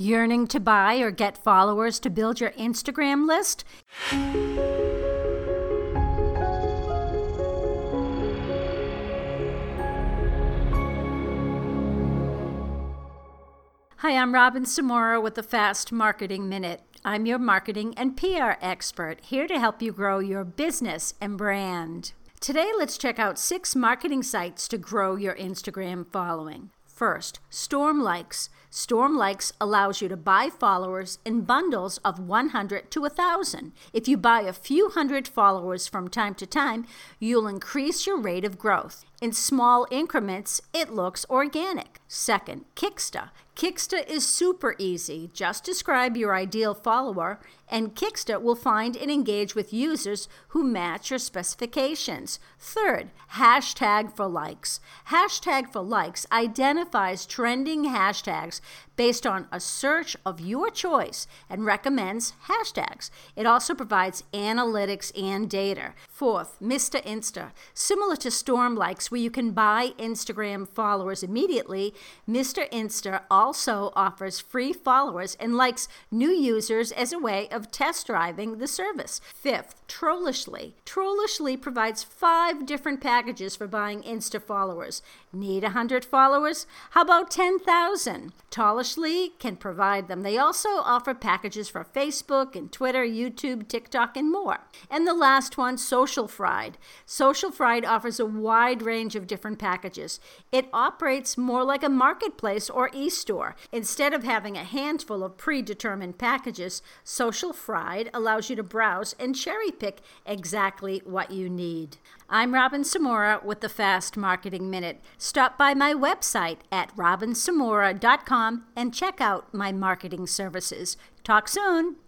Yearning to buy or get followers to build your Instagram list? Hi, I'm Robin Samora with the Fast Marketing Minute. I'm your marketing and PR expert, here to help you grow your business and brand. Today, let's check out six marketing sites to grow your Instagram following. First, Storm Likes. Storm Likes allows you to buy followers in bundles of 100 to 1,000. If you buy a few hundred followers from time to time, you'll increase your rate of growth. In small increments, it looks organic. Second, Kicksta. Kicksta is super easy. Just describe your ideal follower, and Kicksta will find and engage with users who match your specifications. Third, hashtag for likes. Hashtag for likes identifies trending hashtags based on a search of your choice and recommends hashtags. It also provides analytics and data. Fourth, Mr. Insta. Similar to Storm Likes, where you can buy Instagram followers immediately, Mr. Insta also offers free followers and likes new users as a way of test driving the service. Fifth, Trollishly. Trollishly provides five different packages for buying Insta followers. Need 100 followers? How about 10,000? Trollishly can provide them. They also offer packages for Facebook and Twitter, YouTube, TikTok, and more. And the last one, Social Fried. Social Fried offers a wide range of different packages. It operates more like a marketplace or e store. Instead of having a handful of predetermined packages, Social Fried allows you to browse and cherry pick exactly what you need. I'm Robin Samora with the Fast Marketing Minute. Stop by my website at robinsamora.com and check out my marketing services. Talk soon.